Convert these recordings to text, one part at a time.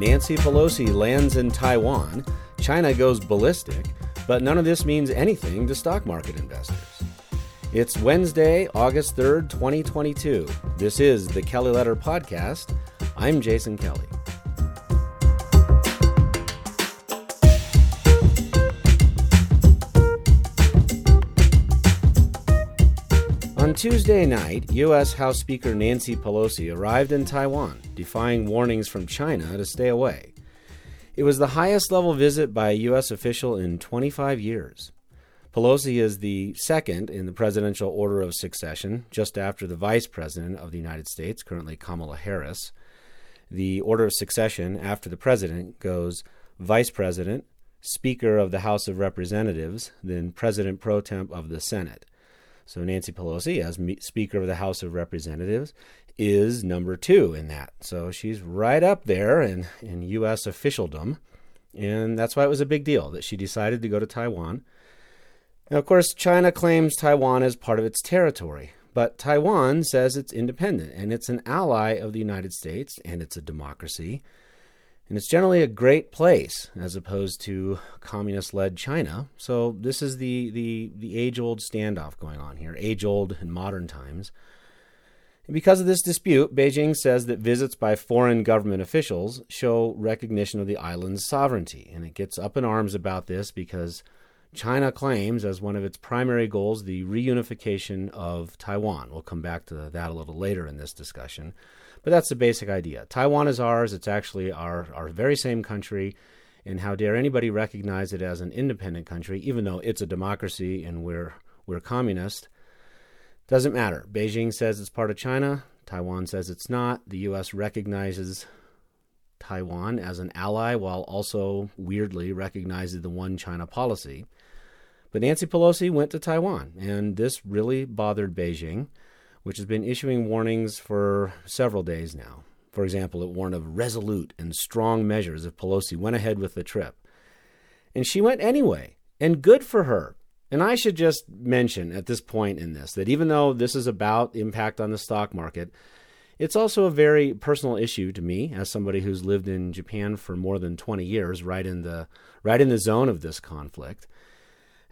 Nancy Pelosi lands in Taiwan, China goes ballistic, but none of this means anything to stock market investors. It's Wednesday, August 3rd, 2022. This is the Kelly Letter Podcast. I'm Jason Kelly. On Tuesday night, U.S. House Speaker Nancy Pelosi arrived in Taiwan, defying warnings from China to stay away. It was the highest level visit by a U.S. official in 25 years. Pelosi is the second in the presidential order of succession, just after the Vice President of the United States, currently Kamala Harris. The order of succession after the President goes Vice President, Speaker of the House of Representatives, then President pro tem of the Senate. So Nancy Pelosi, as Speaker of the House of Representatives, is number two in that. So she's right up there in, in U.S. officialdom. And that's why it was a big deal that she decided to go to Taiwan. Now, of course, China claims Taiwan as part of its territory, but Taiwan says it's independent and it's an ally of the United States and it's a democracy. And it's generally a great place as opposed to communist led China. So this is the, the, the age old standoff going on here, age old in modern times. And because of this dispute, Beijing says that visits by foreign government officials show recognition of the island's sovereignty. And it gets up in arms about this because China claims as one of its primary goals the reunification of Taiwan. We'll come back to that a little later in this discussion. But that's the basic idea. Taiwan is ours. It's actually our, our very same country. And how dare anybody recognize it as an independent country, even though it's a democracy and we're, we're communist? Doesn't matter. Beijing says it's part of China. Taiwan says it's not. The U.S. recognizes Taiwan as an ally while also weirdly recognizing the one China policy. But Nancy Pelosi went to Taiwan, and this really bothered Beijing which has been issuing warnings for several days now. For example, it warned of resolute and strong measures if Pelosi went ahead with the trip. And she went anyway, and good for her. And I should just mention at this point in this that even though this is about impact on the stock market, it's also a very personal issue to me as somebody who's lived in Japan for more than 20 years, right in the right in the zone of this conflict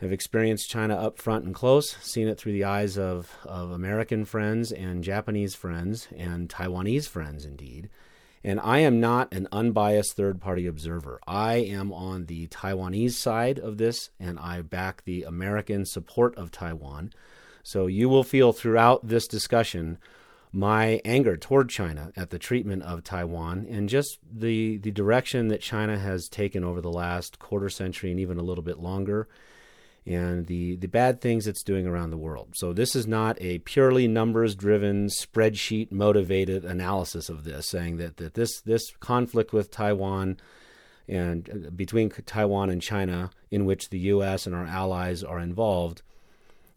have experienced China up front and close, seen it through the eyes of, of American friends and Japanese friends and Taiwanese friends, indeed. And I am not an unbiased third party observer. I am on the Taiwanese side of this, and I back the American support of Taiwan. So you will feel throughout this discussion my anger toward China at the treatment of Taiwan and just the, the direction that China has taken over the last quarter century and even a little bit longer and the, the bad things it's doing around the world. So, this is not a purely numbers driven, spreadsheet motivated analysis of this, saying that, that this, this conflict with Taiwan and uh, between Taiwan and China, in which the U.S. and our allies are involved,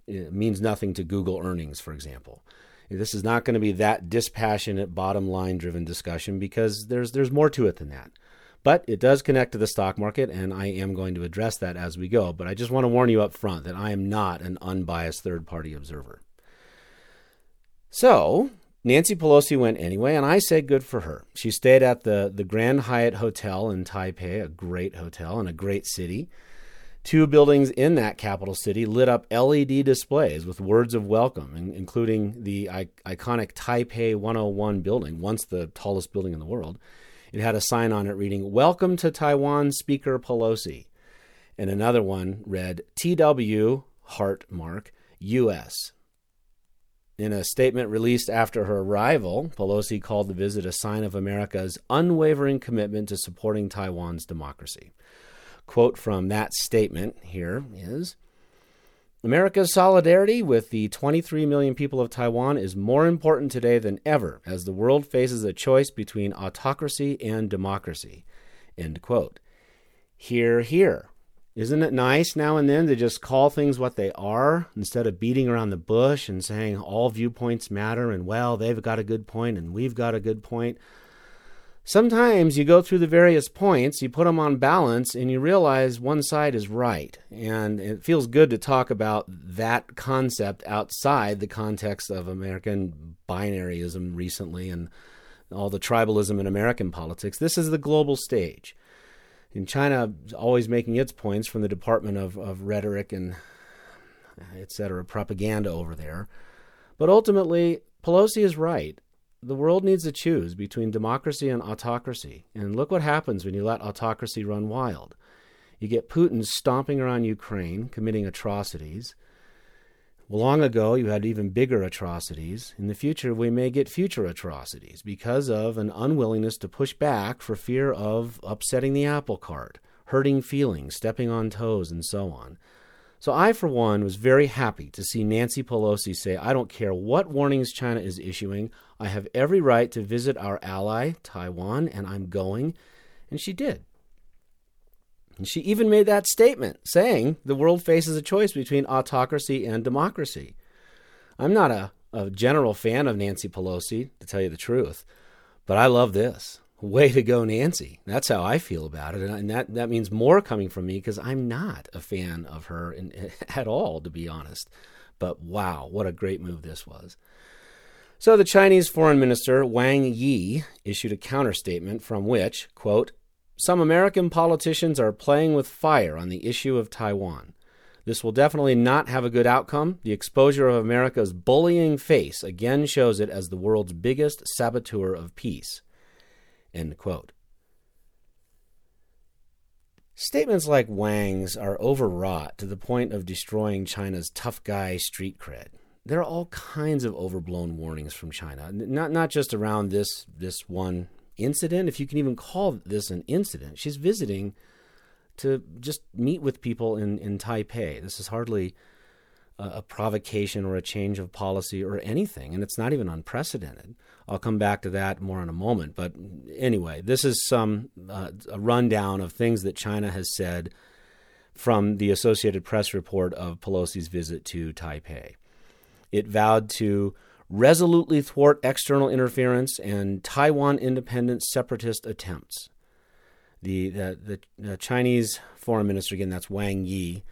means nothing to Google earnings, for example. This is not going to be that dispassionate, bottom line driven discussion because there's, there's more to it than that. But it does connect to the stock market, and I am going to address that as we go. But I just want to warn you up front that I am not an unbiased third party observer. So, Nancy Pelosi went anyway, and I say good for her. She stayed at the, the Grand Hyatt Hotel in Taipei, a great hotel and a great city. Two buildings in that capital city lit up LED displays with words of welcome, including the iconic Taipei 101 building, once the tallest building in the world, it had a sign on it reading, Welcome to Taiwan, Speaker Pelosi. And another one read, TW, heart mark, US. In a statement released after her arrival, Pelosi called the visit a sign of America's unwavering commitment to supporting Taiwan's democracy. Quote from that statement here is America's solidarity with the 23 million people of Taiwan is more important today than ever as the world faces a choice between autocracy and democracy. End quote. Hear, hear. Isn't it nice now and then to just call things what they are instead of beating around the bush and saying all viewpoints matter and, well, they've got a good point and we've got a good point? Sometimes you go through the various points, you put them on balance, and you realize one side is right. And it feels good to talk about that concept outside the context of American binaryism recently and all the tribalism in American politics. This is the global stage. And China, always making its points from the Department of, of Rhetoric and et cetera, propaganda over there. But ultimately, Pelosi is right. The world needs to choose between democracy and autocracy. And look what happens when you let autocracy run wild. You get Putin stomping around Ukraine, committing atrocities. Long ago, you had even bigger atrocities. In the future, we may get future atrocities because of an unwillingness to push back for fear of upsetting the apple cart, hurting feelings, stepping on toes, and so on. So I, for one, was very happy to see Nancy Pelosi say, I don't care what warnings China is issuing, I have every right to visit our ally, Taiwan, and I'm going. And she did. And she even made that statement, saying the world faces a choice between autocracy and democracy. I'm not a, a general fan of Nancy Pelosi, to tell you the truth, but I love this. Way to go, Nancy. That's how I feel about it. And that, that means more coming from me because I'm not a fan of her in, at all, to be honest. But wow, what a great move this was. So the Chinese foreign minister, Wang Yi, issued a counterstatement from which, quote, some American politicians are playing with fire on the issue of Taiwan. This will definitely not have a good outcome. The exposure of America's bullying face again shows it as the world's biggest saboteur of peace. End quote. Statements like Wang's are overwrought to the point of destroying China's tough guy street cred. There are all kinds of overblown warnings from China, not not just around this this one incident, if you can even call this an incident. She's visiting to just meet with people in, in Taipei. This is hardly a, provocation or a change of policy or anything, and it's not even unprecedented. I'll come back to that more in a moment. But anyway, this is some uh, a rundown of things that China has said from the Associated Press report of Pelosi's visit to Taipei. It vowed to resolutely thwart external interference and Taiwan independent separatist attempts. The, the, the, the, Chinese foreign minister, again, that's Wang Yi,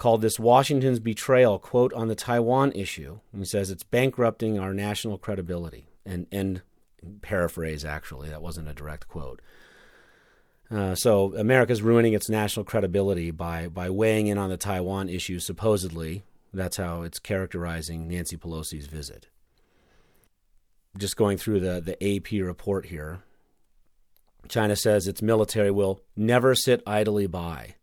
called this Washington's betrayal, quote, on the Taiwan issue. And he says it's bankrupting our national credibility. And, and paraphrase, actually, that wasn't a direct quote. Uh, so America's ruining its national credibility by, by weighing in on the Taiwan issue, supposedly. That's how it's characterizing Nancy Pelosi's visit just going through the, the AP report here, China says its military will never sit idly by.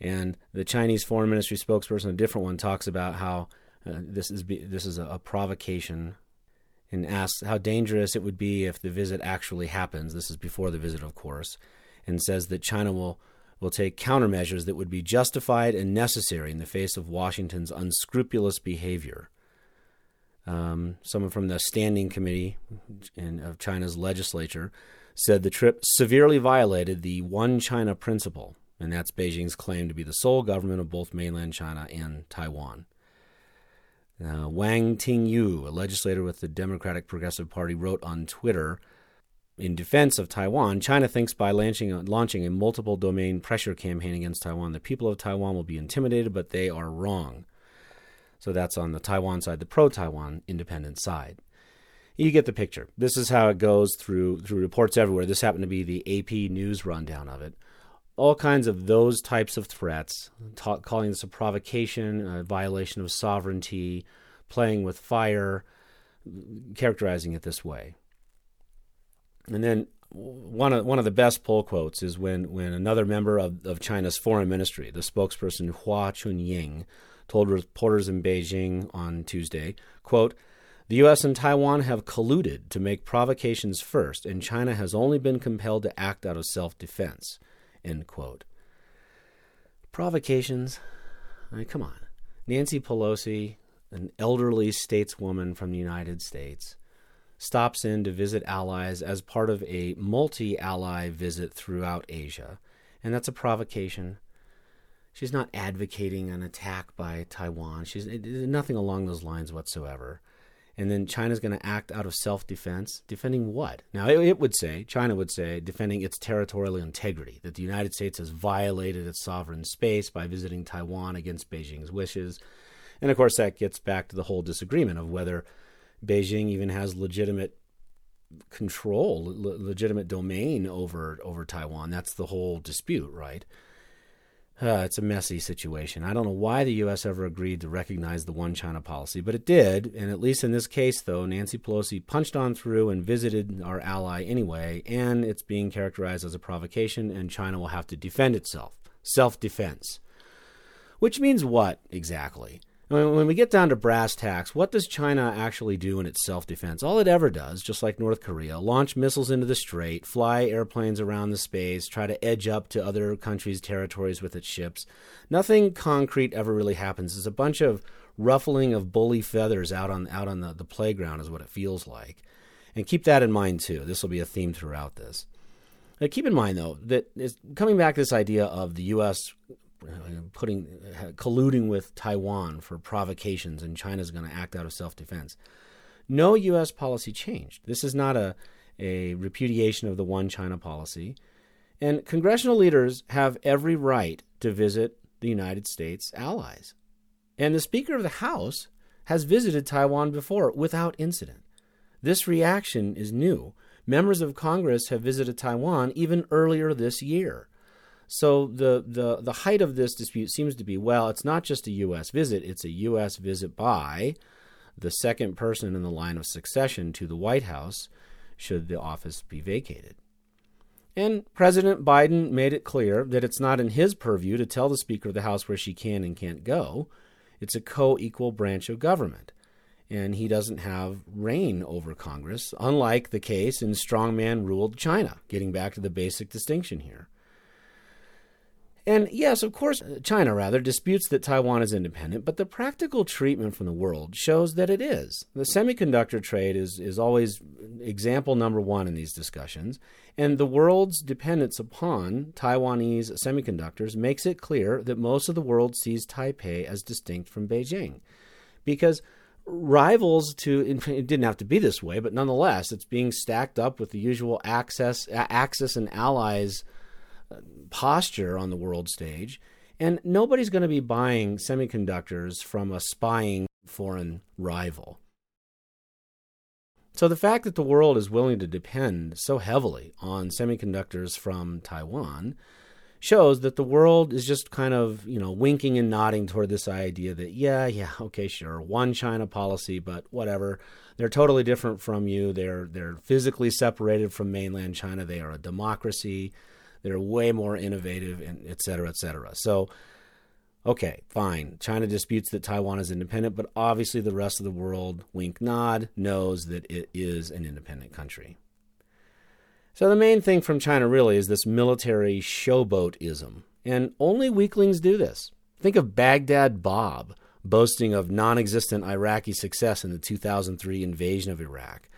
And the Chinese Foreign Ministry spokesperson, a different one, talks about how uh, this is this is a, a, provocation, and asks how dangerous it would be if the visit actually happens. This is before the visit, of course, and says that China will will take countermeasures that would be justified and necessary in the face of Washington's unscrupulous behavior. Um, someone from the Standing Committee in, of China's legislature said the trip severely violated the One China principle, and that's Beijing's claim to be the sole government of both mainland China and Taiwan. Uh, Wang Tingyu, a legislator with the Democratic Progressive Party, wrote on Twitter in defense of Taiwan China thinks by launching a, launching a multiple domain pressure campaign against Taiwan, the people of Taiwan will be intimidated, but they are wrong. So that's on the Taiwan side, the pro Taiwan independent side. You get the picture. This is how it goes through through reports everywhere. This happened to be the AP news rundown of it. All kinds of those types of threats, ta- calling this a provocation, a violation of sovereignty, playing with fire, characterizing it this way. And then one of one of the best pull quotes is when when another member of, of China's foreign ministry, the spokesperson Hua Chunying, told reporters in Beijing on Tuesday, quote, the U.S. and Taiwan have colluded to make provocations first, and China has only been compelled to act out of self defense. End quote. Provocations? I mean, come on. Nancy Pelosi, an elderly stateswoman from the United States, stops in to visit allies as part of a multi ally visit throughout Asia. And that's a provocation she's not advocating an attack by Taiwan. She's nothing along those lines whatsoever. And then China's going to act out of self defense. Defending what? Now, it, it, would say, China would say, defending its territorial integrity, that the United States has violated its sovereign space by visiting Taiwan against Beijing's wishes. And of course, that gets back to the whole disagreement of whether Beijing even has legitimate control, le- legitimate domain over over Taiwan. That's the whole dispute, right? Uh, it's a messy situation. I don't know why the U.S. ever agreed to recognize the one China policy, but it did. And at least in this case, though, Nancy Pelosi punched on through and visited our ally anyway, and it's being characterized as a provocation, and China will have to defend itself. Self defense. Which means what exactly? When we get down to brass tacks, what does China actually do in its self defense? All it ever does, just like North Korea, launch missiles into the strait, fly airplanes around the space, try to edge up to other countries' territories with its ships. Nothing concrete ever really happens. It's a bunch of ruffling of bully feathers out on out on the, the playground is what it feels like. And keep that in mind too. This will be a theme throughout this. Now, keep in mind though that coming back to this idea of the U.S Uh, putting uh, colluding with Taiwan for provocations, and China's going to act out of self-defense. No U.S. policy changed. This is not a a repudiation of the one China policy, and congressional leaders have every right to visit the United States allies. And the Speaker of the House has visited Taiwan before without incident. This reaction is new. Members of Congress have visited Taiwan even earlier this year. So the, the, the height of this dispute seems to be well, it's not just a U.S. visit, it's a U.S. visit by the second person in the line of succession to the White House should the office be vacated. And President Biden made it clear that it's not in his purview to tell the Speaker of the House where she can and can't go. It's a co equal branch of government. And he doesn't have reign over Congress, unlike the case in strongman ruled China, getting back to the basic distinction here. And yes, of course, uh, China rather disputes that Taiwan is independent, but the practical treatment from the world shows that it is. The semiconductor trade is, is always example number one in these discussions, and the world's dependence upon Taiwanese semiconductors makes it clear that most of the world sees Taipei as distinct from Beijing. Because rivals to it didn't have to be this way, but nonetheless, it's being stacked up with the usual access, Axis and allies posture on the world stage. And nobody's going to be buying semiconductors from a spying foreign rival. So the fact that the world is willing to depend so heavily on semiconductors from Taiwan shows that the world is just kind of, you know, winking and nodding toward this idea that yeah, yeah, okay, sure, one China policy, but whatever. They're totally different from you. They're they're physically separated from mainland China. They are a democracy. They're way more innovative, and et cetera, et cetera. So, okay, fine. China disputes that Taiwan is independent, but obviously the rest of the world, wink nod, knows that it is an independent country. So the main thing from China really is this military showboatism. And only weaklings do this. Think of Baghdad Bob boasting of non existent Iraqi success in the 2003 invasion of Iraq.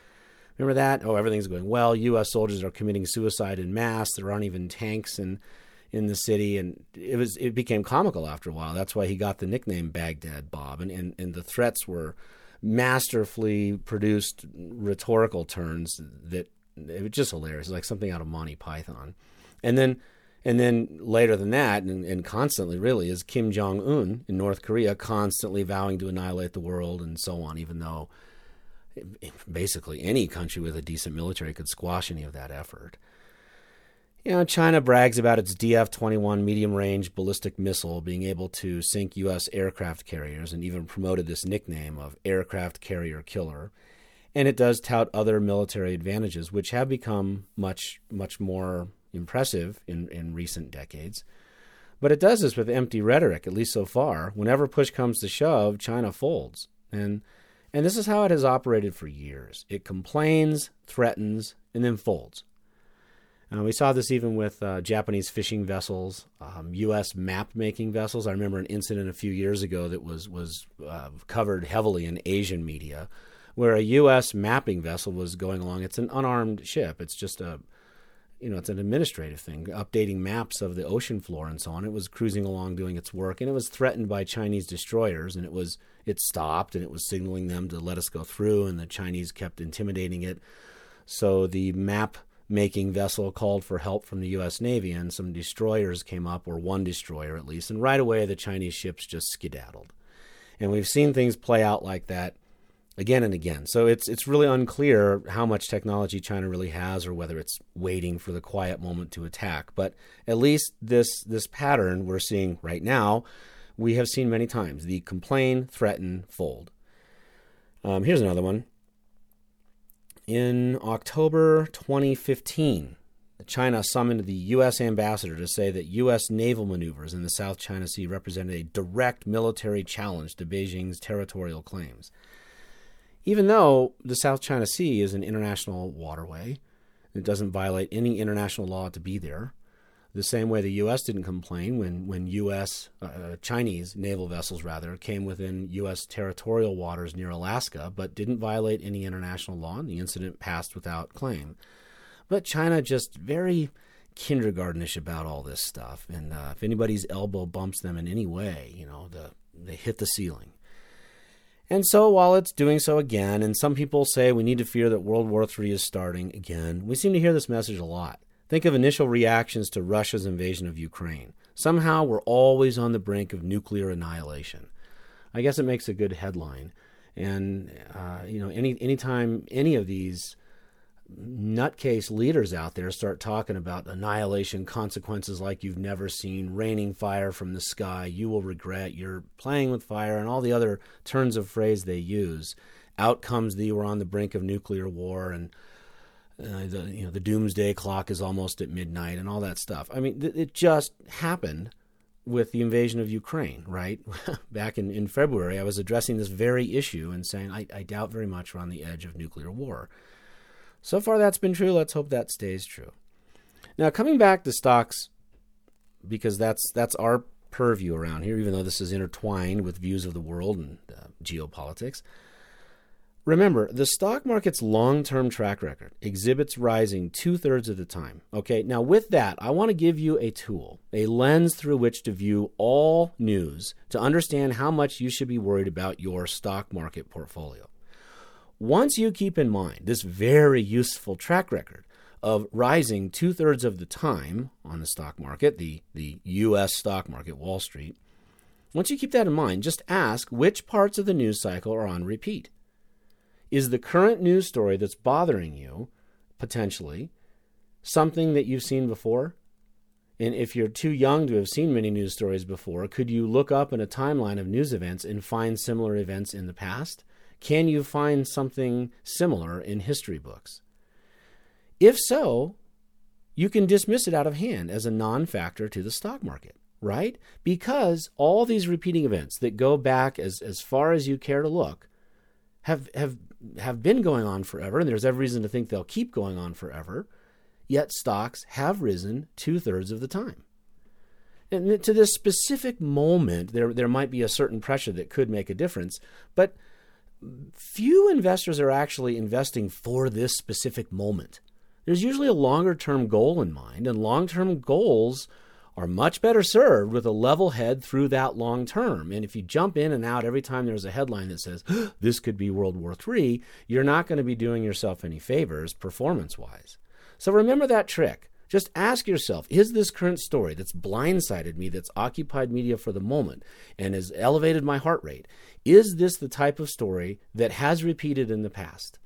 Remember that? Oh, everything's going well. U.S. soldiers are committing suicide in mass. There aren't even tanks in in the city, and it was it became comical after a while. That's why he got the nickname Baghdad Bob, and and, and the threats were masterfully produced rhetorical turns that it was just hilarious, like something out of Monty Python. And then and then later than that, and, and constantly really, is Kim Jong Un in North Korea constantly vowing to annihilate the world and so on, even though basically any country with a decent military could squash any of that effort. You know, China brags about its DF 21 medium range ballistic missile being able to sink U.S. aircraft carriers and even promoted this nickname of aircraft carrier killer. And it does tout other military advantages, which have become much, much more impressive in, in recent decades. But it does this with empty rhetoric, at least so far. Whenever push comes to shove, China folds. And and this is how it has operated for years. It complains, threatens, and then folds. Uh, we saw this even with uh, Japanese fishing vessels, um, U.S. map making vessels. I remember an incident a few years ago that was was uh, covered heavily in Asian media, where a U.S. mapping vessel was going along. It's an unarmed ship. It's just a you know, it's an administrative thing, updating maps of the ocean floor and so on. It was cruising along doing its work, and it was threatened by Chinese destroyers, and it was it stopped, and it was signaling them to let us go through, and the Chinese kept intimidating it. So the map making vessel called for help from the U.S. Navy, and some destroyers came up, or one destroyer at least, and right away the Chinese ships just skedaddled. And we've seen things play out like that again and again. So it's it's really unclear how much technology China really has, or whether it's waiting for the quiet moment to attack. But at least this this pattern we're seeing right now, we have seen many times: the complain, threaten, fold. Um, here's another one. In October 2015, China summoned the U.S. ambassador to say that U.S. naval maneuvers in the South China Sea represented a direct military challenge to Beijing's territorial claims even though the South China Sea is an international waterway, it doesn't violate any international law to be there. The same way the U.S. didn't complain when when U.S. Uh, uh, Chinese naval vessels rather came within U.S. territorial waters near Alaska, but didn't violate any international law, and the incident passed without claim. But China just very kindergartenish about all this stuff, and uh, if anybody's elbow bumps them in any way, you know, the, they hit the ceiling. And so, while it's doing so again, and some people say we need to fear that World War III is starting again, we seem to hear this message a lot. Think of initial reactions to Russia's invasion of Ukraine. Somehow, we're always on the brink of nuclear annihilation. I guess it makes a good headline. And, uh, you know, any anytime any of these nutcase leaders out there start talking about annihilation consequences like you've never seen, raining fire from the sky, you will regret, you're playing with fire, and all the other turns of phrase they use. Out comes the we're on the brink of nuclear war, and uh, the you know the doomsday clock is almost at midnight, and all that stuff. I mean, th- it just happened with the invasion of Ukraine, right? Back in, in February, I was addressing this very issue and saying I, I doubt very much we're on the edge of nuclear war. So far, that's been true. Let's hope that stays true. Now, coming back to stocks, because that's that's our purview around here, even though this is intertwined with views of the world and uh, geopolitics. Remember, the stock market's long term track record exhibits rising two thirds of the time. Okay, now with that, I want to give you a tool, a lens through which to view all news to understand how much you should be worried about your stock market portfolio. Once you keep in mind this very useful track record of rising two thirds of the time on the stock market, the, the US stock market, Wall Street, once you keep that in mind, just ask which parts of the news cycle are on repeat. Is the current news story that's bothering you, potentially, something that you've seen before? And if you're too young to have seen many news stories before, could you look up in a timeline of news events and find similar events in the past? Can you find something similar in history books? If so, you can dismiss it out of hand as a non factor to the stock market, right? Because all these repeating events that go back as, as far as you care to look have, have, have been going on forever, and there's every reason to think they'll keep going on forever, yet stocks have risen two thirds of the time. And to this specific moment, there, there might be a certain pressure that could make a difference, but few investors are actually investing for this specific moment. There's usually a longer term goal in mind, and long term goals are much better served with a level head through that long term. And if you jump in and out every time there's a headline that says, this could be World War III, you're not going to be doing yourself any favors performance wise. So remember that trick. Just ask yourself is this current story that's blindsided me, that's occupied media for the moment, and has elevated my heart rate, is this the type of story that has repeated in the past?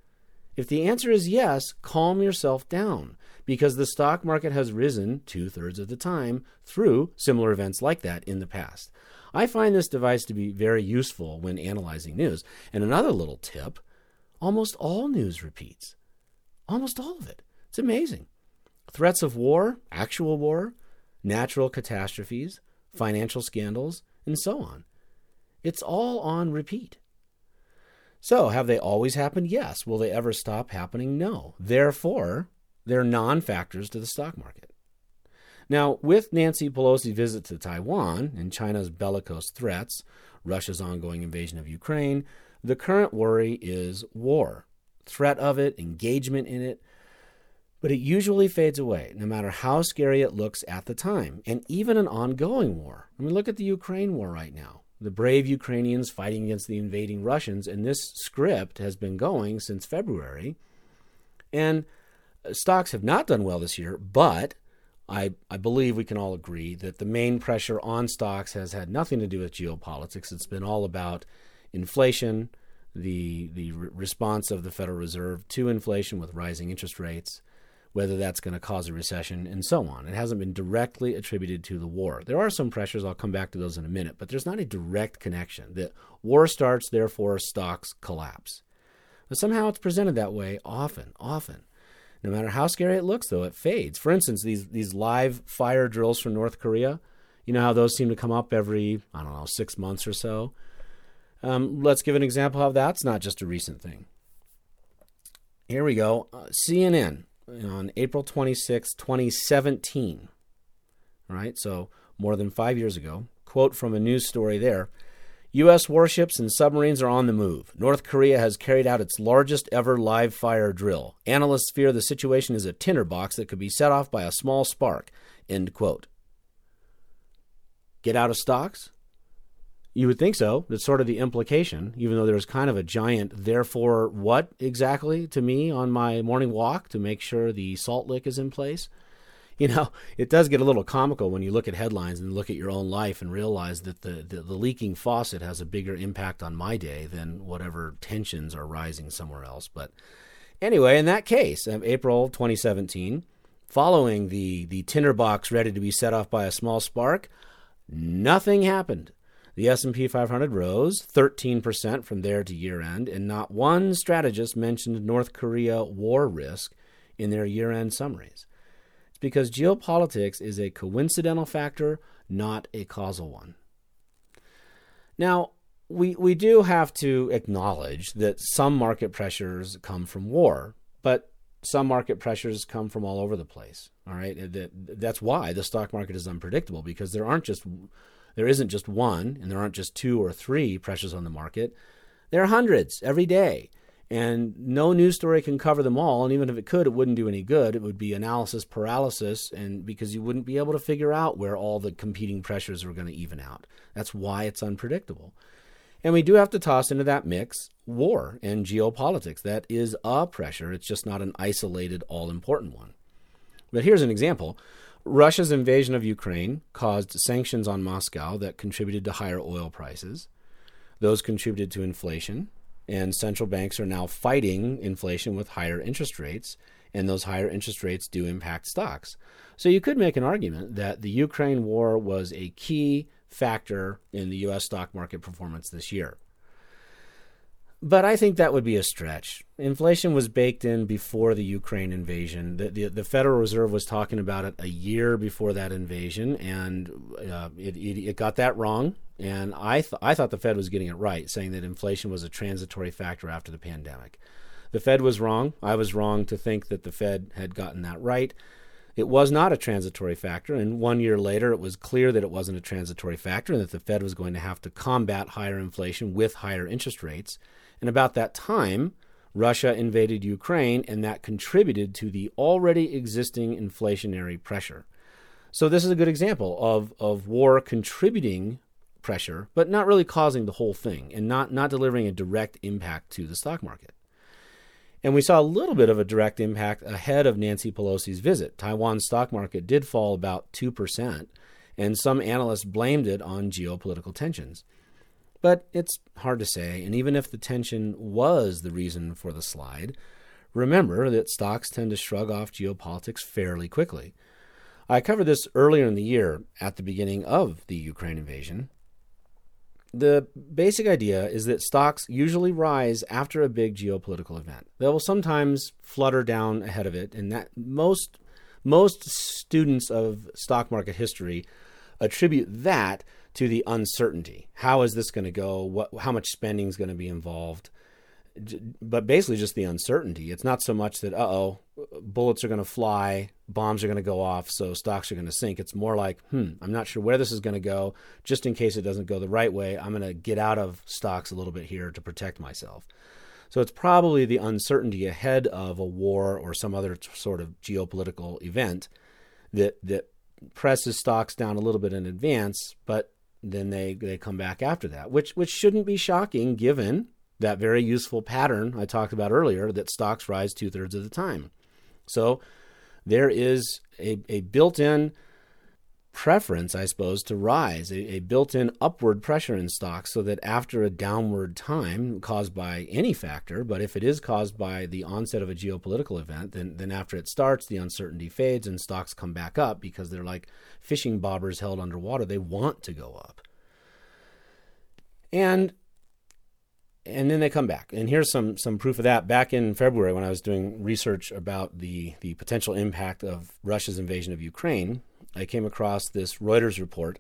If the answer is yes, calm yourself down because the stock market has risen two thirds of the time through similar events like that in the past. I find this device to be very useful when analyzing news. And another little tip almost all news repeats. Almost all of it. It's amazing. Threats of war, actual war, natural catastrophes, financial scandals, and so on. It's all on repeat. So, have they always happened? Yes. Will they ever stop happening? No. Therefore, they're non factors to the stock market. Now, with Nancy Pelosi's visit to Taiwan and China's bellicose threats, Russia's ongoing invasion of Ukraine, the current worry is war. Threat of it, engagement in it, but it usually fades away, no matter how scary it looks at the time, and even an ongoing war. I mean, look at the Ukraine war right now. The brave Ukrainians fighting against the invading Russians, and this script has been going since February. And uh, stocks have not done well this year, but I, I believe we can all agree that the main pressure on stocks has had nothing to do with geopolitics. It's been all about inflation, the the re- response of the Federal Reserve to inflation with rising interest rates, whether that's going to cause a recession, and so on. It hasn't been directly attributed to the war. There are some pressures. I'll come back to those in a minute, but there's not a direct connection. The war starts, therefore stocks collapse. But somehow it's presented that way often, often. No matter how scary it looks, though, it fades. For instance, these these live fire drills from North Korea. You know how those seem to come up every I don't know six months or so. Um, let's give an example how that's not just a recent thing. Here we go. Uh, CNN on April 26, 2017. All right, so more than five years ago. Quote from a news story there U.S. warships and submarines are on the move. North Korea has carried out its largest ever live fire drill. Analysts fear the situation is a tinderbox that could be set off by a small spark. End quote. Get out of stocks? You would think so. That's sort of the implication, even though there's kind of a giant, therefore, what exactly to me on my morning walk to make sure the salt lick is in place? You know, it does get a little comical when you look at headlines and look at your own life and realize that the, the, the leaking faucet has a bigger impact on my day than whatever tensions are rising somewhere else. But anyway, in that case, of April 2017, following the, the tinderbox ready to be set off by a small spark, nothing happened. The S&P 500 rose 13% from there to year end, and not one strategist mentioned North Korea war risk in their year-end summaries. It's because geopolitics is a coincidental factor, not a causal one. Now, we, we do have to acknowledge that some market pressures come from war, but some market pressures come from all over the place. All right, that, that's why the stock market is unpredictable because there aren't just there isn't just one, and there aren't just two or three pressures on the market. There are hundreds every day. And no news story can cover them all. And even if it could, it wouldn't do any good. It would be analysis paralysis, and because you wouldn't be able to figure out where all the competing pressures are going to even out. That's why it's unpredictable. And we do have to toss into that mix war and geopolitics. That is a pressure. It's just not an isolated, all important one. But here's an example Russia's invasion of Ukraine caused sanctions on Moscow that contributed to higher oil prices. Those contributed to inflation, and central banks are now fighting inflation with higher interest rates, and those higher interest rates do impact stocks. So you could make an argument that the Ukraine war was a key factor in the U.S. stock market performance this year. But I think that would be a stretch. Inflation was baked in before the Ukraine invasion. The, the, the Federal Reserve was talking about it a year before that invasion, and uh, it, it, it, got that wrong. And I, th- I thought the Fed was getting it right, saying that inflation was a transitory factor after the pandemic. The Fed was wrong. I was wrong to think that the Fed had gotten that right. It was not a transitory factor, and one year later, it was clear that it wasn't a transitory factor and that the Fed was going to have to combat higher inflation with higher interest rates. And about that time, Russia invaded Ukraine, and that contributed to the already existing inflationary pressure. So, this is a good example of, of war contributing pressure, but not really causing the whole thing and not, not delivering a direct impact to the stock market. And we saw a little bit of a direct impact ahead of Nancy Pelosi's visit. Taiwan's stock market did fall about 2%, and some analysts blamed it on geopolitical tensions. But it's hard to say, and even if the tension was the reason for the slide, remember that stocks tend to shrug off geopolitics fairly quickly. I covered this earlier in the year at the beginning of the Ukraine invasion. The basic idea is that stocks usually rise after a big geopolitical event. They will sometimes flutter down ahead of it, and that most most students of stock market history attribute that to the uncertainty. How is this going to go? What, how much spending is going to be involved? But basically, just the uncertainty. It's not so much that, uh oh, bullets are going to fly, bombs are going to go off, so stocks are going to sink. It's more like, hmm, I'm not sure where this is going to go. Just in case it doesn't go the right way, I'm going to get out of stocks a little bit here to protect myself. So it's probably the uncertainty ahead of a war or some other sort of geopolitical event that that presses stocks down a little bit in advance, but then they, they come back after that, which which shouldn't be shocking given that very useful pattern I talked about earlier that stocks rise two thirds of the time. So there is a, a built in preference, I suppose, to rise, a, a built in upward pressure in stocks, so that after a downward time caused by any factor, but if it is caused by the onset of a geopolitical event, then, then after it starts, the uncertainty fades and stocks come back up because they're like fishing bobbers held underwater. They want to go up. And and then they come back. And here's some some proof of that. Back in February, when I was doing research about the the potential impact of Russia's invasion of Ukraine, I came across this Reuters report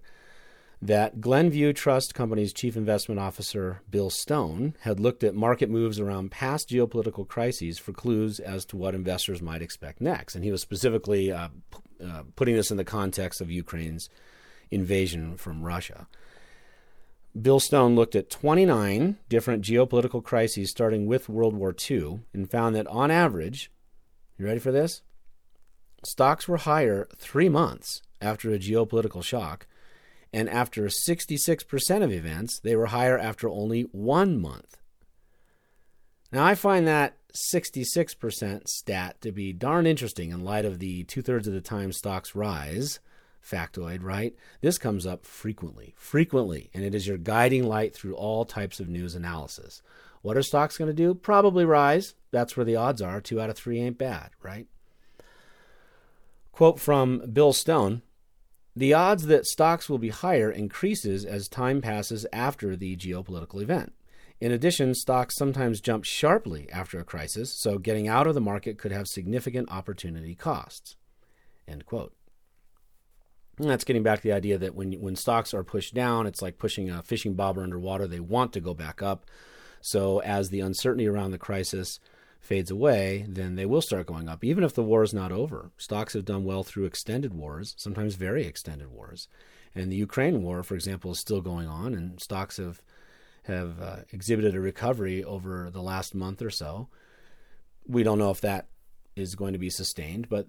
that Glenview Trust Company's chief investment officer, Bill Stone, had looked at market moves around past geopolitical crises for clues as to what investors might expect next. And he was specifically uh, uh, putting this in the context of Ukraine's invasion from Russia. Bill Stone looked at 29 different geopolitical crises starting with World War II and found that on average, you ready for this? Stocks were higher three months after a geopolitical shock, and after 66% of events, they were higher after only one month. Now, I find that 66% stat to be darn interesting in light of the two thirds of the time stocks rise factoid, right? This comes up frequently, frequently, and it is your guiding light through all types of news analysis. What are stocks going to do? Probably rise. That's where the odds are. Two out of three ain't bad, right? Quote from Bill Stone The odds that stocks will be higher increases as time passes after the geopolitical event. In addition, stocks sometimes jump sharply after a crisis, so getting out of the market could have significant opportunity costs. End quote. And that's getting back to the idea that when when stocks are pushed down, it's like pushing a fishing bobber underwater. They want to go back up. So as the uncertainty around the crisis fades away, then they will start going up, even if the war is not over. Stocks have done well through extended wars, sometimes very extended wars. And the Ukraine war, for example, is still going on, and stocks have have uh, exhibited a recovery over the last month or so. We don't know if that is going to be sustained. But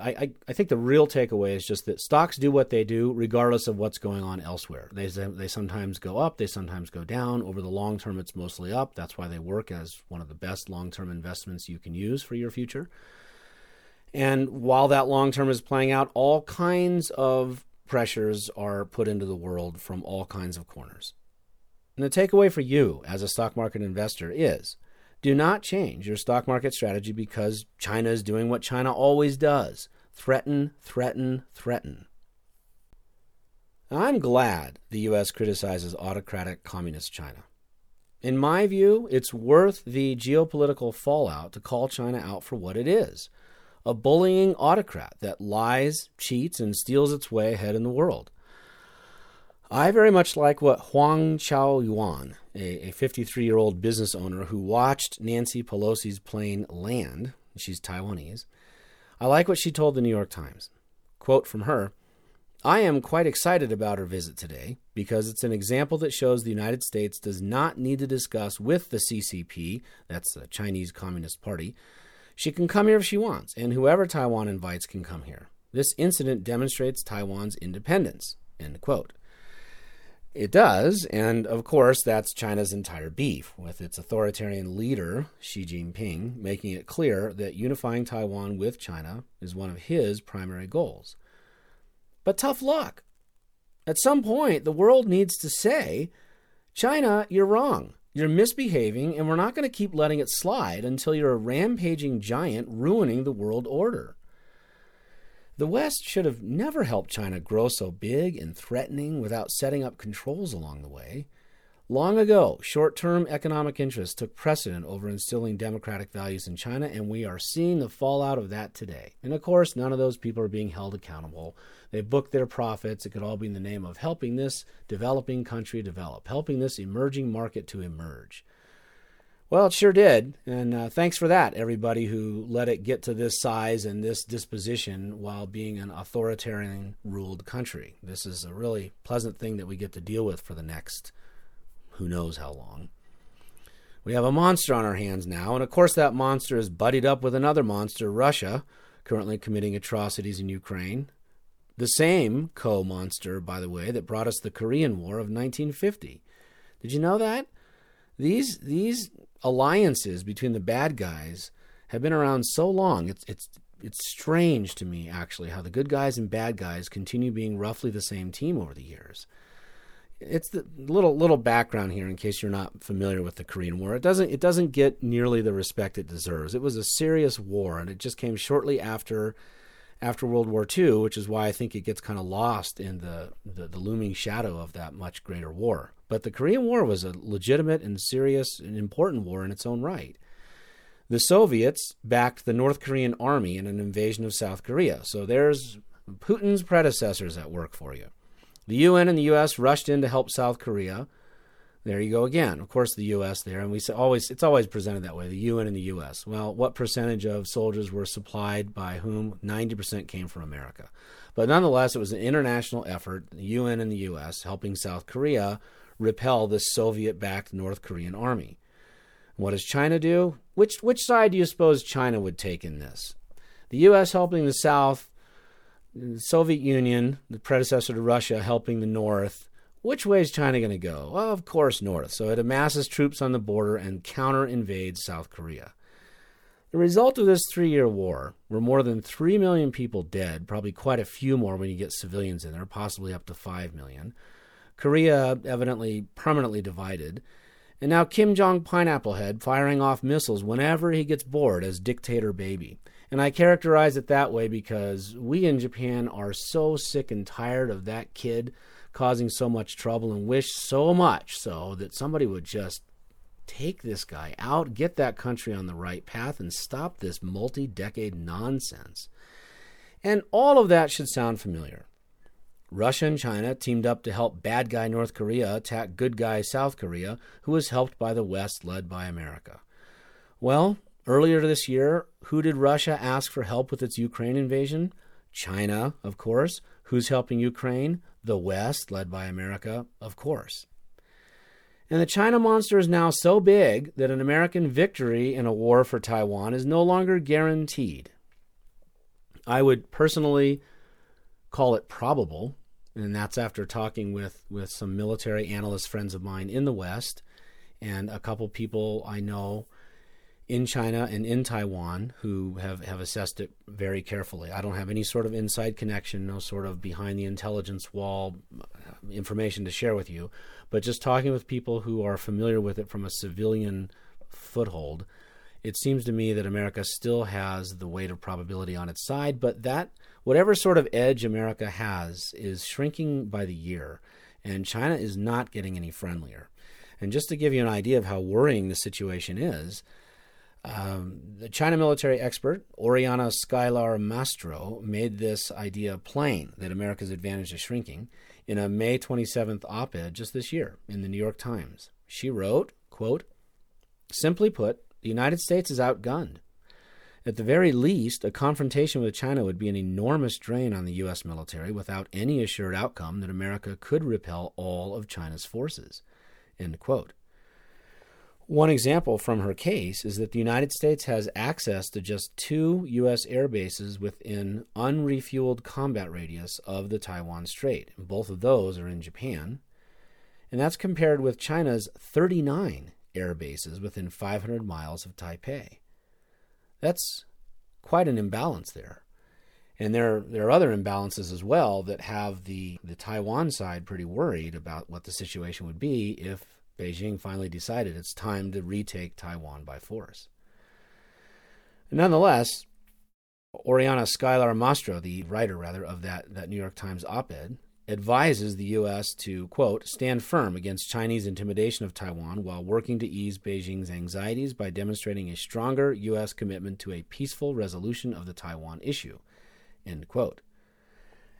I, I, I, think the real takeaway is just that stocks do what they do regardless of what's going on elsewhere. They, they sometimes go up, they sometimes go down. Over the long term, it's mostly up. That's why they work as one of the best long term investments you can use for your future. And while that long term is playing out, all kinds of pressures are put into the world from all kinds of corners. And the takeaway for you as a stock market investor is do not change your stock market strategy because China is doing what China always does threaten, threaten, threaten. I'm glad the U.S. criticizes autocratic communist China. In my view, it's worth the geopolitical fallout to call China out for what it is a bullying autocrat that lies, cheats, and steals its way ahead in the world. I very much like what Huang Chao Yuan, a 53 year old business owner who watched Nancy Pelosi's plane land, she's Taiwanese. I like what she told the New York Times. Quote from her I am quite excited about her visit today because it's an example that shows the United States does not need to discuss with the CCP, that's the Chinese Communist Party. She can come here if she wants, and whoever Taiwan invites can come here. This incident demonstrates Taiwan's independence. End quote. It does, and of course, that's China's entire beef, with its authoritarian leader, Xi Jinping, making it clear that unifying Taiwan with China is one of his primary goals. But tough luck. At some point, the world needs to say, China, you're wrong. You're misbehaving, and we're not going to keep letting it slide until you're a rampaging giant ruining the world order. The West should have never helped China grow so big and threatening without setting up controls along the way. Long ago, short term economic interests took precedent over instilling democratic values in China, and we are seeing the fallout of that today. And of course, none of those people are being held accountable. They booked their profits. It could all be in the name of helping this developing country develop, helping this emerging market to emerge. Well, it sure did. And uh, thanks for that, everybody who let it get to this size and this disposition while being an authoritarian ruled country. This is a really pleasant thing that we get to deal with for the next who knows how long. We have a monster on our hands now, and of course, that monster is buddied up with another monster, Russia, currently committing atrocities in Ukraine. The same co monster, by the way, that brought us the Korean War of 1950. Did you know that? These, these alliances between the bad guys have been around so long. It's it's it's strange to me actually how the good guys and bad guys continue being roughly the same team over the years. It's the little little background here in case you're not familiar with the Korean War. It doesn't it doesn't get nearly the respect it deserves. It was a serious war and it just came shortly after after World War II, which is why I think it gets kind of lost in the, the, the looming shadow of that much greater war. But the Korean War was a legitimate and serious and important war in its own right. The Soviets backed the North Korean army in an invasion of South Korea. So there's Putin's predecessors at work for you. The UN and the US rushed in to help South Korea. There you go again. Of course, the U.S. there, and we always it's always presented that way. The UN and the U.S. Well, what percentage of soldiers were supplied by whom? Ninety percent came from America, but nonetheless, it was an international effort. The UN and the U.S. helping South Korea repel the Soviet-backed North Korean army. What does China do? Which which side do you suppose China would take in this? The U.S. helping the South, the Soviet Union, the predecessor to Russia, helping the North which way is China going to go? Well, of course, north. So it amasses troops on the border and counter invades South Korea. The result of this three year war were more than 3 million people dead, probably quite a few more when you get civilians in there, possibly up to 5 million. Korea evidently permanently divided. And now Kim Jong Pineapple Head firing off missiles whenever he gets bored as dictator baby. And I characterize it that way because we in Japan are so sick and tired of that kid causing so much trouble and wish so much so that somebody would just take this guy out, get that country on the right path, and stop this multi decade nonsense. And all of that should sound familiar. Russia and China teamed up to help bad guy North Korea attack good guy South Korea, who was helped by the West led by America. Well, earlier this year, who did Russia ask for help with its Ukraine invasion? China, of course. Who's helping Ukraine? The West, led by America, of course. And the China monster is now so big that an American victory in a war for Taiwan is no longer guaranteed. I would personally call it probable, and that's after talking with, with some military analyst friends of mine in the West and a couple people I know in China and in Taiwan who have, have assessed it very carefully. I don't have any sort of inside connection, no sort of behind the intelligence wall uh, information to share with you, but just talking with people who are familiar with it from a civilian foothold, it seems to me that America still has the weight of probability on its side, but that whatever sort of edge America has is shrinking by the year, and China is not getting any friendlier. And just to give you an idea of how worrying the situation is, um, the China military expert Oriana Skylar Mastro made this idea plain that America's advantage is shrinking in a May 27th op-ed just this year in the New York Times. She wrote, quote, "Simply put, the United States is outgunned. At the very least, a confrontation with China would be an enormous drain on the U.S. military without any assured outcome that America could repel all of China's forces." End quote. One example from her case is that the United States has access to just two U.S. air bases within unrefueled combat radius of the Taiwan Strait. Both of those are in Japan. And that's compared with China's 39 air bases within 500 miles of Taipei. That's quite an imbalance there. And there, there are other imbalances as well that have the, the Taiwan side pretty worried about what the situation would be if Beijing finally decided it's time to retake Taiwan by force. Nonetheless, Oriana Skylar Mastro, the writer rather of that, that New York Times op-ed, advises the U.S. to, quote, stand firm against Chinese intimidation of Taiwan while working to ease Beijing's anxieties by demonstrating a stronger U.S. commitment to a peaceful resolution of the Taiwan issue, end quote.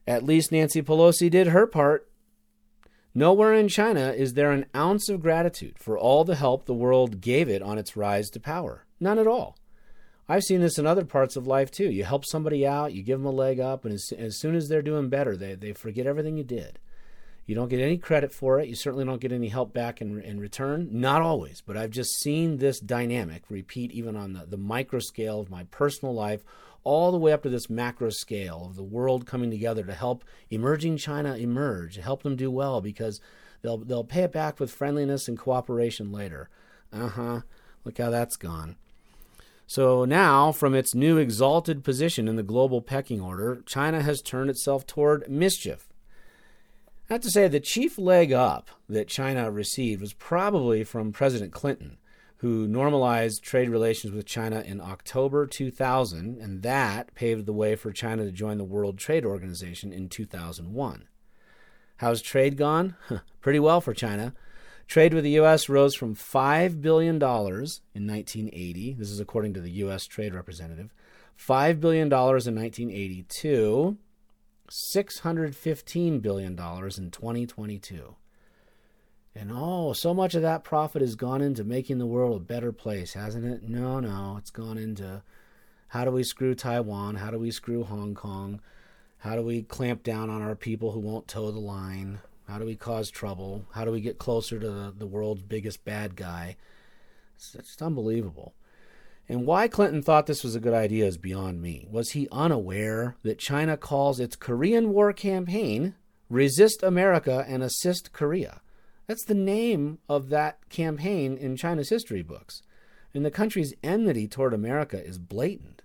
At least Nancy Pelosi did her part. Nowhere in China is there an ounce of gratitude for all the help the world gave it on its rise to power. None at all. I've seen this in other parts of life too. You help somebody out, you give them a leg up, and as, as soon as they're doing better, they, they forget everything you did. You don't get any credit for it. You certainly don't get any help back in, in return. Not always, but I've just seen this dynamic repeat even on the, the micro scale of my personal life all the way up to this macro scale of the world coming together to help emerging China emerge, help them do well because they'll they'll pay it back with friendliness and cooperation later. Uh-huh. Look how that's gone. So now, from its new exalted position in the global pecking order, China has turned itself toward mischief. I have to say, the chief leg up that China received was probably from President Clinton, who normalized trade relations with China in October 2000, and that paved the way for China to join the World Trade Organization in 2001. How's trade gone? Pretty well for China. Trade with the U.S. rose from $5 billion in 1980, this is according to the U.S. Trade Representative, $5 billion in 1980 to $615 billion in 2022. And oh, so much of that profit has gone into making the world a better place, hasn't it? No, no, it's gone into how do we screw Taiwan? How do we screw Hong Kong? How do we clamp down on our people who won't toe the line? How do we cause trouble? How do we get closer to the, the world's biggest bad guy? It's, it's unbelievable. And why Clinton thought this was a good idea is beyond me. Was he unaware that China calls its Korean War campaign Resist America and Assist Korea? That's the name of that campaign in China's history books. And the country's enmity toward America is blatant.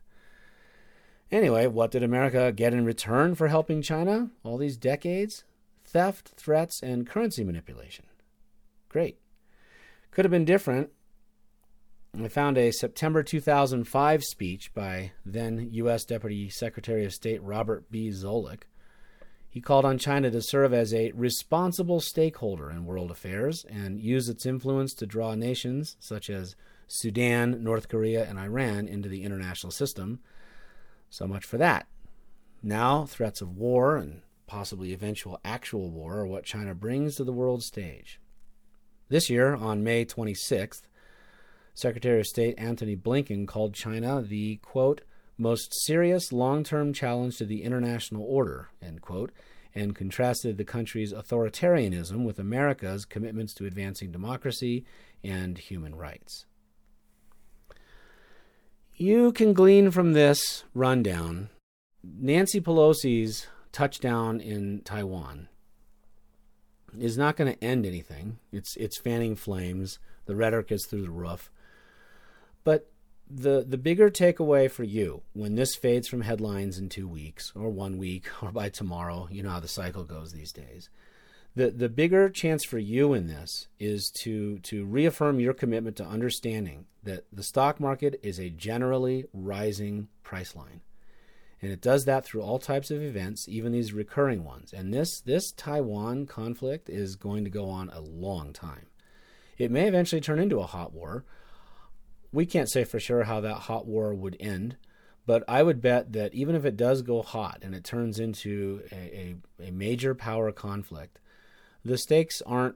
Anyway, what did America get in return for helping China all these decades? theft, threats, and currency manipulation. Great. Could have been different. I found a September 2005 speech by then U.S. Deputy Secretary of State Robert B. Zoellick. He called on China to serve as a responsible stakeholder in world affairs and use its influence to draw nations such as Sudan, North Korea, and Iran into the international system. So much for that. Now, threats of war and possibly eventual actual war, are what China brings to the world stage. This year, on May 26th, Secretary of State Antony Blinken called China the, quote, most serious long term challenge to the international order, end quote, and contrasted the country's authoritarianism with America's commitments to advancing democracy and human rights. You can glean from this rundown Nancy Pelosi's touchdown in Taiwan is not going to end anything. It's it's fanning flames. The rhetoric is through the roof. But the the bigger takeaway for you when this fades from headlines in two weeks or one week or by tomorrow, you know how the cycle goes these days. The the bigger chance for you in this is to to reaffirm your commitment to understanding that the stock market is a generally rising price line and it does that through all types of events, even these recurring ones. And this this Taiwan conflict is going to go on a long time. It may eventually turn into a hot war. We can't say for sure how that hot war would end, but I would bet that even if it does go hot and it turns into a, a, a major power conflict, the stakes aren't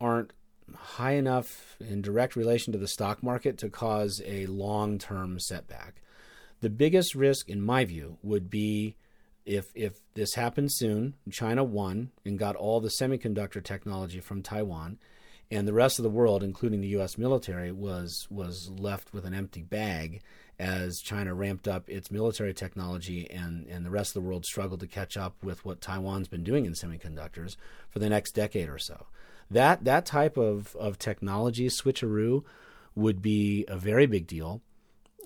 aren't high enough in direct relation to the stock market to cause a long term setback. The biggest risk, in my view, would be if if this happens soon, China won and got all the semiconductor technology from Taiwan, and the rest of the world, including the U.S. military, was was left with an empty bag as China ramped up its military technology, and and the rest of the world struggled to catch up with what Taiwan's been doing in semiconductors for the next decade or so. That that type of of technology switcheroo would be a very big deal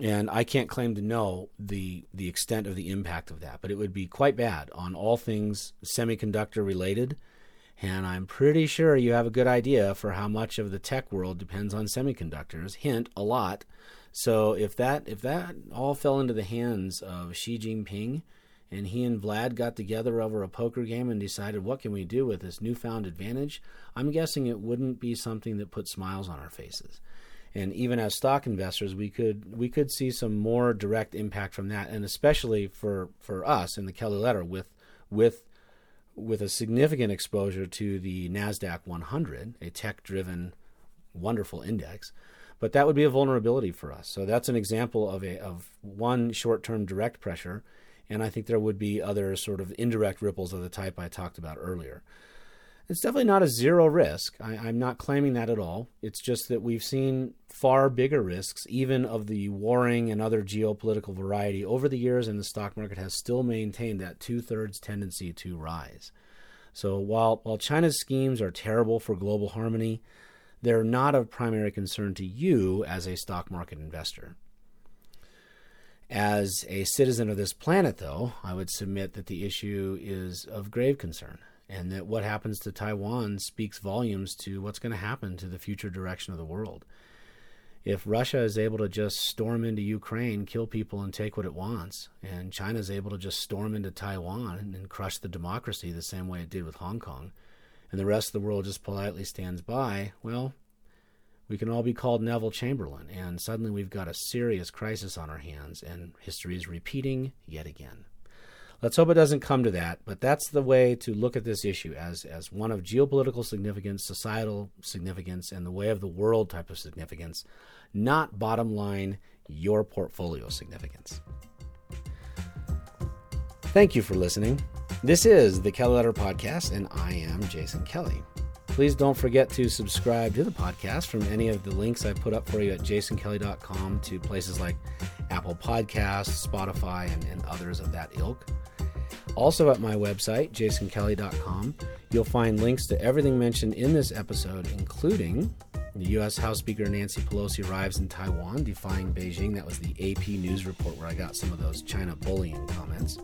and I can't claim to know the the extent of the impact of that, but it would be quite bad on all things semiconductor related. And I'm pretty sure you have a good idea for how much of the tech world depends on semiconductors. Hint, a lot. So if that if that all fell into the hands of Xi Jinping, and he and Vlad got together over a poker game and decided what can we do with this newfound advantage, I'm guessing it wouldn't be something that put smiles on our faces and even as stock investors, we could we could see some more direct impact from that, and especially for for us in the Kelly letter with with with a significant exposure to the Nasdaq 100, a tech-driven, wonderful index. But that would be a vulnerability for us. So that's an example of a of one short-term direct pressure, and I think there would be other sort of indirect ripples of the type I talked about earlier. It's definitely not a zero risk. I, am not claiming that at all. It's just that we've seen far bigger risks, even of the warring and other geopolitical variety over the years, and the stock market has still maintained that two thirds tendency to rise. So while, while China's schemes are terrible for global harmony, they're not of primary concern to you as a stock market investor. As a citizen of this planet, though, I would submit that the issue is of grave concern and that what happens to Taiwan speaks volumes to what's going to happen to the future direction of the world. If Russia is able to just storm into Ukraine, kill people, and take what it wants, and China is able to just storm into Taiwan and crush the democracy the same way it did with Hong Kong, and the rest of the world just politely stands by, well, we can all be called Neville Chamberlain, and suddenly we've got a serious crisis on our hands, and history is repeating yet again. Let's hope it doesn't come to that, but that's the way to look at this issue as, as one of geopolitical significance, societal significance, and the way of the world type of significance, not bottom line, your portfolio significance. Thank you for listening. This is the Kelly Letter Podcast, and I am Jason Kelly. Please don't forget to subscribe to the podcast from any of the links I put up for you at jasonkelly.com to places like Apple Podcasts, Spotify, and, and others of that ilk. Also, at my website, jasonkelly.com, you'll find links to everything mentioned in this episode, including the U.S. House Speaker Nancy Pelosi arrives in Taiwan, defying Beijing. That was the AP News report where I got some of those China bullying comments.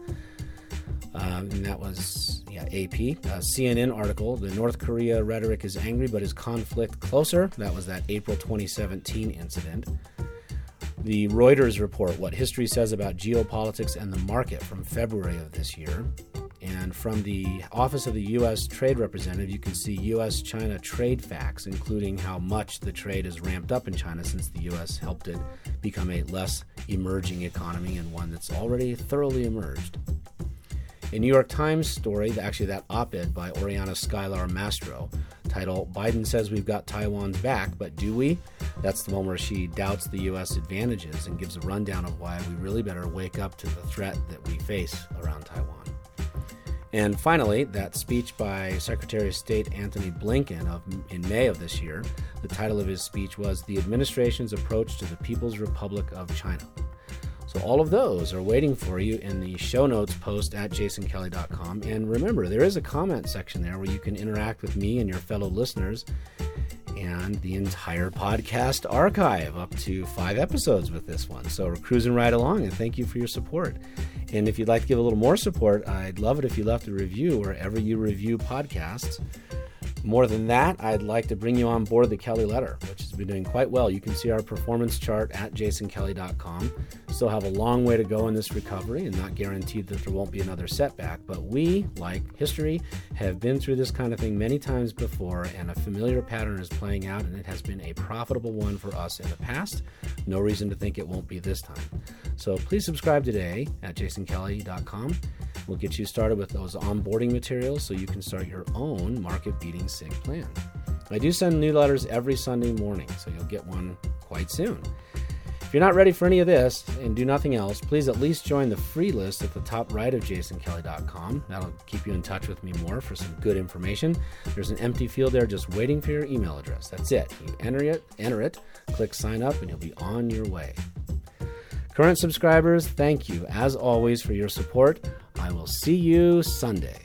Um, and that was yeah AP uh, CNN article. The North Korea rhetoric is angry, but is conflict closer? That was that April 2017 incident the Reuters report, What History Says About Geopolitics and the Market, from February of this year. And from the Office of the U.S. Trade Representative, you can see U.S. China trade facts, including how much the trade has ramped up in China since the U.S. helped it become a less emerging economy and one that's already thoroughly emerged. A New York Times story, actually, that op ed by Oriana Skylar Mastro, title Biden says we've got Taiwan's back, but do we? That's the one where she doubts the U.S. advantages and gives a rundown of why we really better wake up to the threat that we face around Taiwan. And finally, that speech by Secretary of State Antony Blinken of, in May of this year, the title of his speech was The Administration's Approach to the People's Republic of China. So all of those are waiting for you in the show notes post at jasonkelly.com. And remember, there is a comment section there where you can interact with me and your fellow listeners and the entire podcast archive up to five episodes with this one. So we're cruising right along, and thank you for your support. And if you'd like to give a little more support, I'd love it if you left a review wherever you review podcasts. More than that, I'd like to bring you on board the Kelly Letter, which has been doing quite well. You can see our performance chart at jasonkelly.com. Still have a long way to go in this recovery and not guaranteed that there won't be another setback, but we, like history, have been through this kind of thing many times before, and a familiar pattern is playing out, and it has been a profitable one for us in the past. No reason to think it won't be this time. So please subscribe today at jasonkelly.com. We'll get you started with those onboarding materials so you can start your own market beating SIG plan. I do send new letters every Sunday morning, so you'll get one quite soon. If you're not ready for any of this and do nothing else, please at least join the free list at the top right of jasonkelly.com. That'll keep you in touch with me more for some good information. There's an empty field there just waiting for your email address. That's it. You enter it, enter it, click sign up, and you'll be on your way. Current subscribers, thank you as always for your support. I will see you Sunday.